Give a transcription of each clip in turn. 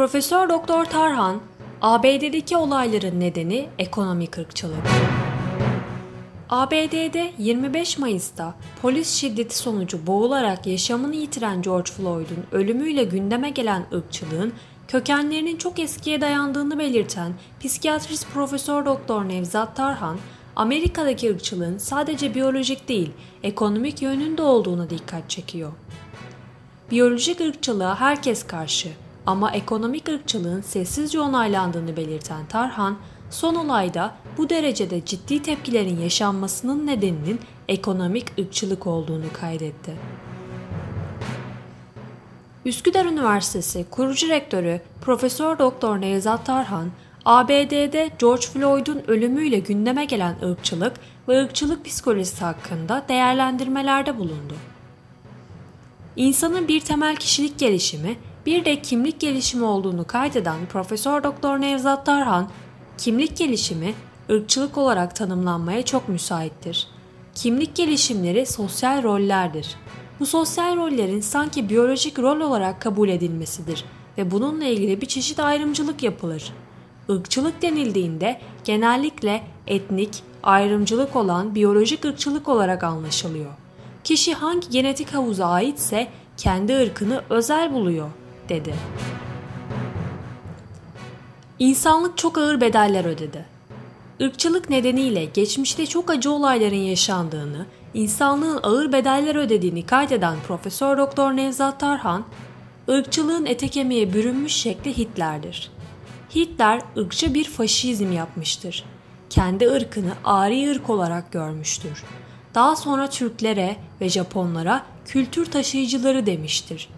Profesör Doktor Tarhan, ABD'deki olayların nedeni ekonomik ırkçılık. ABD'de 25 Mayıs'ta polis şiddeti sonucu boğularak yaşamını yitiren George Floyd'un ölümüyle gündeme gelen ırkçılığın kökenlerinin çok eskiye dayandığını belirten psikiyatrist Profesör Doktor Nevzat Tarhan, Amerika'daki ırkçılığın sadece biyolojik değil, ekonomik yönünde olduğuna dikkat çekiyor. Biyolojik ırkçılığa herkes karşı ama ekonomik ırkçılığın sessizce onaylandığını belirten Tarhan, son olayda bu derecede ciddi tepkilerin yaşanmasının nedeninin ekonomik ırkçılık olduğunu kaydetti. Üsküdar Üniversitesi kurucu rektörü Profesör Doktor Nevzat Tarhan, ABD'de George Floyd'un ölümüyle gündeme gelen ırkçılık ve ırkçılık psikolojisi hakkında değerlendirmelerde bulundu. İnsanın bir temel kişilik gelişimi, bir de kimlik gelişimi olduğunu kaydeden Profesör Doktor Nevzat Tarhan, kimlik gelişimi ırkçılık olarak tanımlanmaya çok müsaittir. Kimlik gelişimleri sosyal rollerdir. Bu sosyal rollerin sanki biyolojik rol olarak kabul edilmesidir ve bununla ilgili bir çeşit ayrımcılık yapılır. Irkçılık denildiğinde genellikle etnik, ayrımcılık olan biyolojik ırkçılık olarak anlaşılıyor. Kişi hangi genetik havuza aitse kendi ırkını özel buluyor, dedi. İnsanlık çok ağır bedeller ödedi. Irkçılık nedeniyle geçmişte çok acı olayların yaşandığını, insanlığın ağır bedeller ödediğini kaydeden Profesör Doktor Nevzat Tarhan, ırkçılığın ete kemiğe bürünmüş şekli Hitler'dir. Hitler ırkçı bir faşizm yapmıştır. Kendi ırkını ari ırk olarak görmüştür. Daha sonra Türklere ve Japonlara kültür taşıyıcıları demiştir.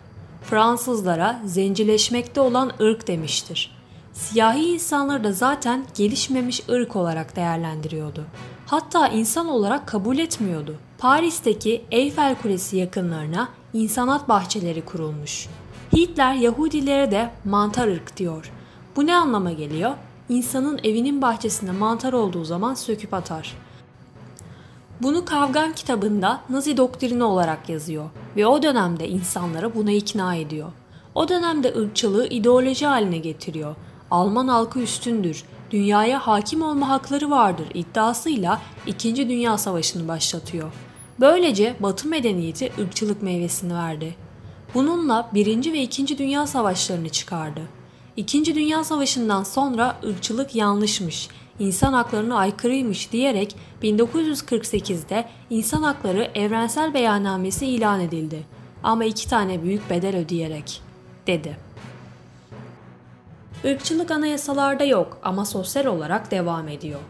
Fransızlara zencileşmekte olan ırk demiştir. Siyahi insanları da zaten gelişmemiş ırk olarak değerlendiriyordu. Hatta insan olarak kabul etmiyordu. Paris'teki Eyfel Kulesi yakınlarına insanat bahçeleri kurulmuş. Hitler Yahudilere de mantar ırk diyor. Bu ne anlama geliyor? İnsanın evinin bahçesinde mantar olduğu zaman söküp atar. Bunu Kavgan kitabında Nazi doktrini olarak yazıyor ve o dönemde insanlara buna ikna ediyor. O dönemde ırkçılığı ideoloji haline getiriyor. Alman halkı üstündür, dünyaya hakim olma hakları vardır iddiasıyla 2. Dünya Savaşı'nı başlatıyor. Böylece Batı medeniyeti ırkçılık meyvesini verdi. Bununla 1. ve 2. Dünya Savaşlarını çıkardı. İkinci Dünya Savaşı'ndan sonra ırkçılık yanlışmış, insan haklarına aykırıymış diyerek 1948'de İnsan Hakları Evrensel Beyannamesi ilan edildi. Ama iki tane büyük bedel ödeyerek, dedi. Irkçılık anayasalarda yok ama sosyal olarak devam ediyor.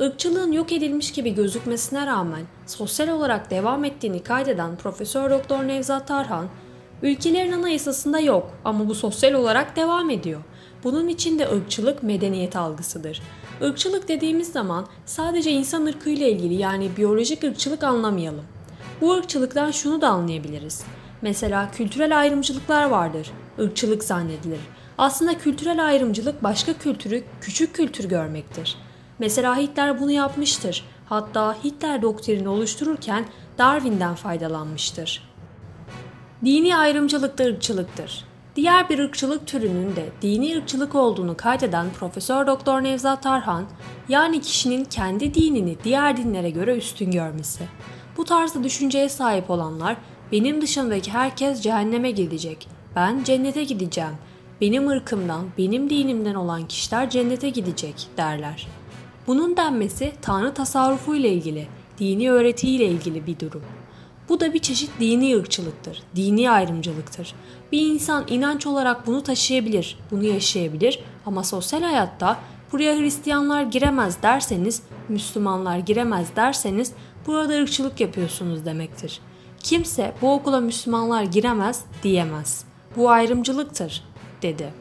Irkçılığın yok edilmiş gibi gözükmesine rağmen sosyal olarak devam ettiğini kaydeden Profesör Doktor Nevzat Tarhan, ülkelerin anayasasında yok ama bu sosyal olarak devam ediyor. Bunun içinde ırkçılık medeniyet algısıdır. Irkçılık dediğimiz zaman sadece insan ırkıyla ilgili yani biyolojik ırkçılık anlamayalım. Bu ırkçılıktan şunu da anlayabiliriz. Mesela kültürel ayrımcılıklar vardır. Irkçılık zannedilir. Aslında kültürel ayrımcılık başka kültürü küçük kültür görmektir. Mesela Hitler bunu yapmıştır. Hatta Hitler doktrini oluştururken Darwin'den faydalanmıştır. Dini ayrımcılık da ırkçılıktır. Diğer bir ırkçılık türünün de dini ırkçılık olduğunu kaydeden Profesör Doktor Nevzat Tarhan, yani kişinin kendi dinini diğer dinlere göre üstün görmesi. Bu tarzda düşünceye sahip olanlar, benim dışındaki herkes cehenneme gidecek, ben cennete gideceğim, benim ırkımdan, benim dinimden olan kişiler cennete gidecek derler. Bunun denmesi Tanrı tasarrufu ile ilgili, dini öğretiyle ilgili bir durum. Bu da bir çeşit dini ırkçılıktır, dini ayrımcılıktır. Bir insan inanç olarak bunu taşıyabilir, bunu yaşayabilir ama sosyal hayatta buraya Hristiyanlar giremez derseniz, Müslümanlar giremez derseniz burada ırkçılık yapıyorsunuz demektir. Kimse bu okula Müslümanlar giremez diyemez. Bu ayrımcılıktır, dedi.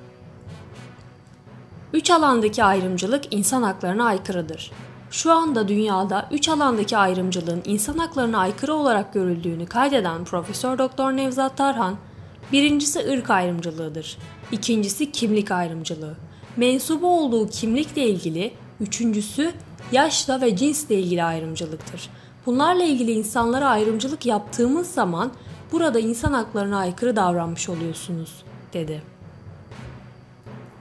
Üç alandaki ayrımcılık insan haklarına aykırıdır. Şu anda dünyada üç alandaki ayrımcılığın insan haklarına aykırı olarak görüldüğünü kaydeden Profesör Doktor Nevzat Tarhan, birincisi ırk ayrımcılığıdır. İkincisi kimlik ayrımcılığı. Mensubu olduğu kimlikle ilgili, üçüncüsü yaşla ve cinsle ilgili ayrımcılıktır. Bunlarla ilgili insanlara ayrımcılık yaptığımız zaman burada insan haklarına aykırı davranmış oluyorsunuz, dedi.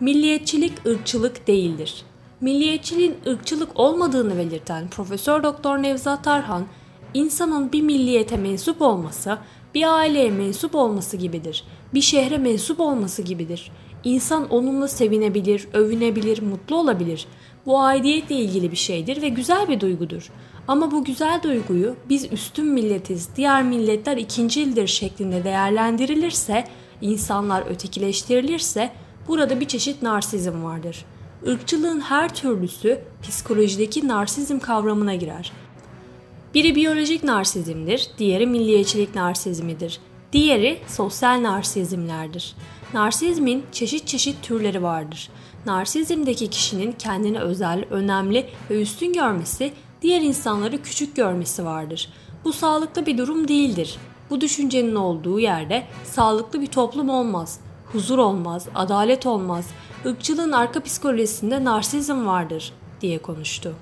Milliyetçilik ırkçılık değildir. Milliyetçiliğin ırkçılık olmadığını belirten Profesör Doktor Nevzat Tarhan, insanın bir milliyete mensup olması, bir aileye mensup olması gibidir. Bir şehre mensup olması gibidir. İnsan onunla sevinebilir, övünebilir, mutlu olabilir. Bu aidiyetle ilgili bir şeydir ve güzel bir duygudur. Ama bu güzel duyguyu biz üstün milletiz, diğer milletler ikincildir şeklinde değerlendirilirse, insanlar ötekileştirilirse burada bir çeşit narsizm vardır. Irkçılığın her türlüsü psikolojideki narsizm kavramına girer. Biri biyolojik narsizmdir, diğeri milliyetçilik narsizmidir. Diğeri sosyal narsizmlerdir. Narsizmin çeşit çeşit türleri vardır. Narsizmdeki kişinin kendini özel, önemli ve üstün görmesi, diğer insanları küçük görmesi vardır. Bu sağlıklı bir durum değildir. Bu düşüncenin olduğu yerde sağlıklı bir toplum olmaz. Huzur olmaz, adalet olmaz. Irkçılığın arka psikolojisinde narsizm vardır diye konuştu.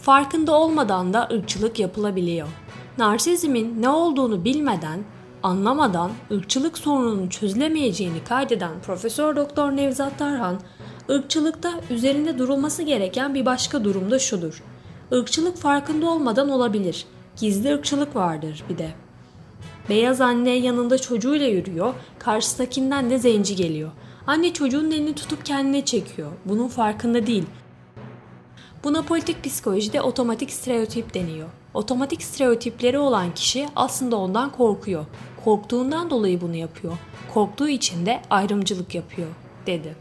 Farkında olmadan da ırkçılık yapılabiliyor. Narsizmin ne olduğunu bilmeden, anlamadan ırkçılık sorununun çözülemeyeceğini kaydeden Profesör Doktor Nevzat Tarhan, ırkçılıkta üzerinde durulması gereken bir başka durumda şudur. Irkçılık farkında olmadan olabilir. Gizli ırkçılık vardır bir de. Beyaz anne yanında çocuğuyla yürüyor, karşısındakinden de zenci geliyor. Anne çocuğun elini tutup kendine çekiyor. Bunun farkında değil. Buna politik psikolojide otomatik stereotip deniyor. Otomatik stereotipleri olan kişi aslında ondan korkuyor. Korktuğundan dolayı bunu yapıyor. Korktuğu için de ayrımcılık yapıyor, dedi.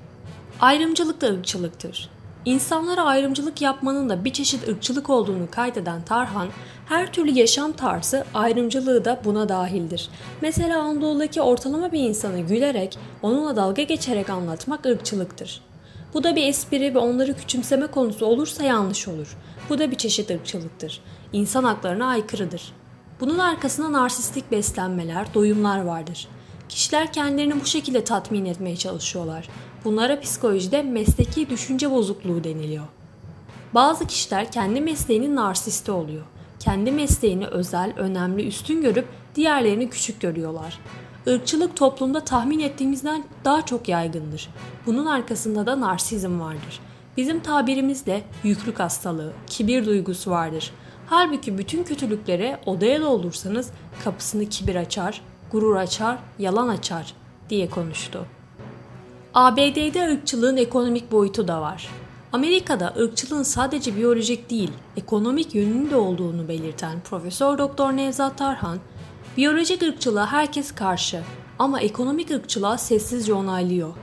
Ayrımcılık da ırkçılıktır. İnsanlara ayrımcılık yapmanın da bir çeşit ırkçılık olduğunu kaydeden Tarhan, her türlü yaşam tarzı ayrımcılığı da buna dahildir. Mesela Anadolu'daki ortalama bir insanı gülerek, onunla dalga geçerek anlatmak ırkçılıktır. Bu da bir espri ve onları küçümseme konusu olursa yanlış olur. Bu da bir çeşit ırkçılıktır. İnsan haklarına aykırıdır. Bunun arkasında narsistik beslenmeler, doyumlar vardır. Kişiler kendilerini bu şekilde tatmin etmeye çalışıyorlar. Bunlara psikolojide mesleki düşünce bozukluğu deniliyor. Bazı kişiler kendi mesleğinin narsisti oluyor. Kendi mesleğini özel, önemli, üstün görüp diğerlerini küçük görüyorlar. Irkçılık toplumda tahmin ettiğimizden daha çok yaygındır. Bunun arkasında da narsizm vardır. Bizim tabirimizde yüklük hastalığı, kibir duygusu vardır. Halbuki bütün kötülüklere odaya doldursanız kapısını kibir açar, gurur açar, yalan açar diye konuştu. ABD'de ırkçılığın ekonomik boyutu da var. Amerika'da ırkçılığın sadece biyolojik değil, ekonomik yönünün de olduğunu belirten Profesör Doktor Nevzat Tarhan, biyolojik ırkçılığa herkes karşı ama ekonomik ırkçılığa sessizce onaylıyor.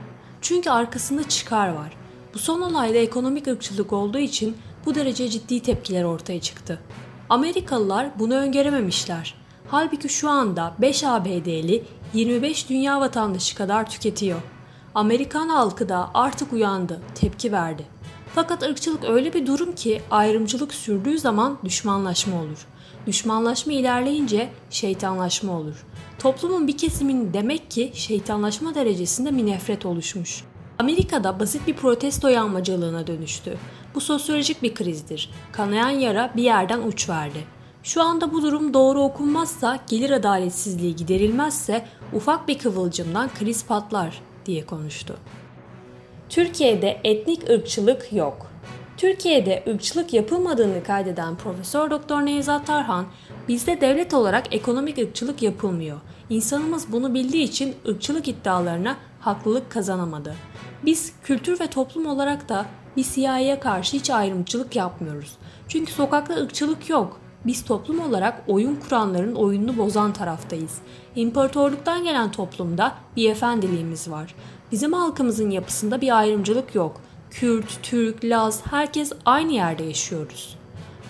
Çünkü arkasında çıkar var. Bu son olayda ekonomik ırkçılık olduğu için bu derece ciddi tepkiler ortaya çıktı. Amerikalılar bunu öngörememişler. Halbuki şu anda 5 ABD'li 25 dünya vatandaşı kadar tüketiyor. Amerikan halkı da artık uyandı, tepki verdi. Fakat ırkçılık öyle bir durum ki ayrımcılık sürdüğü zaman düşmanlaşma olur. Düşmanlaşma ilerleyince şeytanlaşma olur. Toplumun bir kesiminin demek ki şeytanlaşma derecesinde bir nefret oluşmuş. Amerika'da basit bir protesto yağmacılığına dönüştü. Bu sosyolojik bir krizdir. Kanayan yara bir yerden uç verdi. Şu anda bu durum doğru okunmazsa, gelir adaletsizliği giderilmezse ufak bir kıvılcımdan kriz patlar diye konuştu. Türkiye'de etnik ırkçılık yok. Türkiye'de ırkçılık yapılmadığını kaydeden Profesör Doktor Nevzat Tarhan, bizde devlet olarak ekonomik ırkçılık yapılmıyor. İnsanımız bunu bildiği için ırkçılık iddialarına haklılık kazanamadı. Biz kültür ve toplum olarak da bir siyahiye karşı hiç ayrımcılık yapmıyoruz. Çünkü sokakta ırkçılık yok. Biz toplum olarak oyun kuranların oyununu bozan taraftayız. İmparatorluktan gelen toplumda bir efendiliğimiz var. Bizim halkımızın yapısında bir ayrımcılık yok. Kürt, Türk, Laz herkes aynı yerde yaşıyoruz.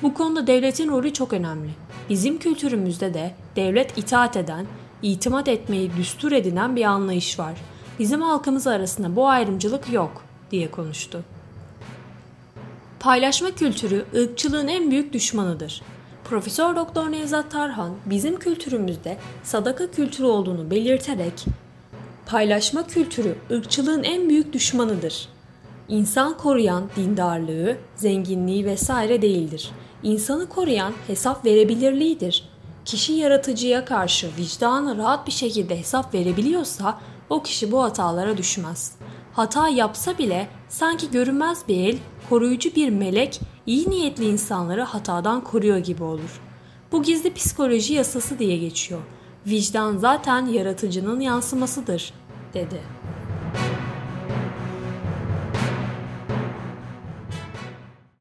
Bu konuda devletin rolü çok önemli. Bizim kültürümüzde de devlet itaat eden, itimat etmeyi düstur edinen bir anlayış var. Bizim halkımız arasında bu ayrımcılık yok diye konuştu. Paylaşma kültürü ırkçılığın en büyük düşmanıdır. Profesör Doktor Nevzat Tarhan bizim kültürümüzde sadaka kültürü olduğunu belirterek paylaşma kültürü ırkçılığın en büyük düşmanıdır. İnsan koruyan dindarlığı, zenginliği vesaire değildir. İnsanı koruyan hesap verebilirliğidir. Kişi yaratıcıya karşı vicdanı rahat bir şekilde hesap verebiliyorsa o kişi bu hatalara düşmez. Hata yapsa bile sanki görünmez bir el, koruyucu bir melek iyi niyetli insanları hatadan koruyor gibi olur. Bu gizli psikoloji yasası diye geçiyor. Vicdan zaten yaratıcının yansımasıdır, dedi.''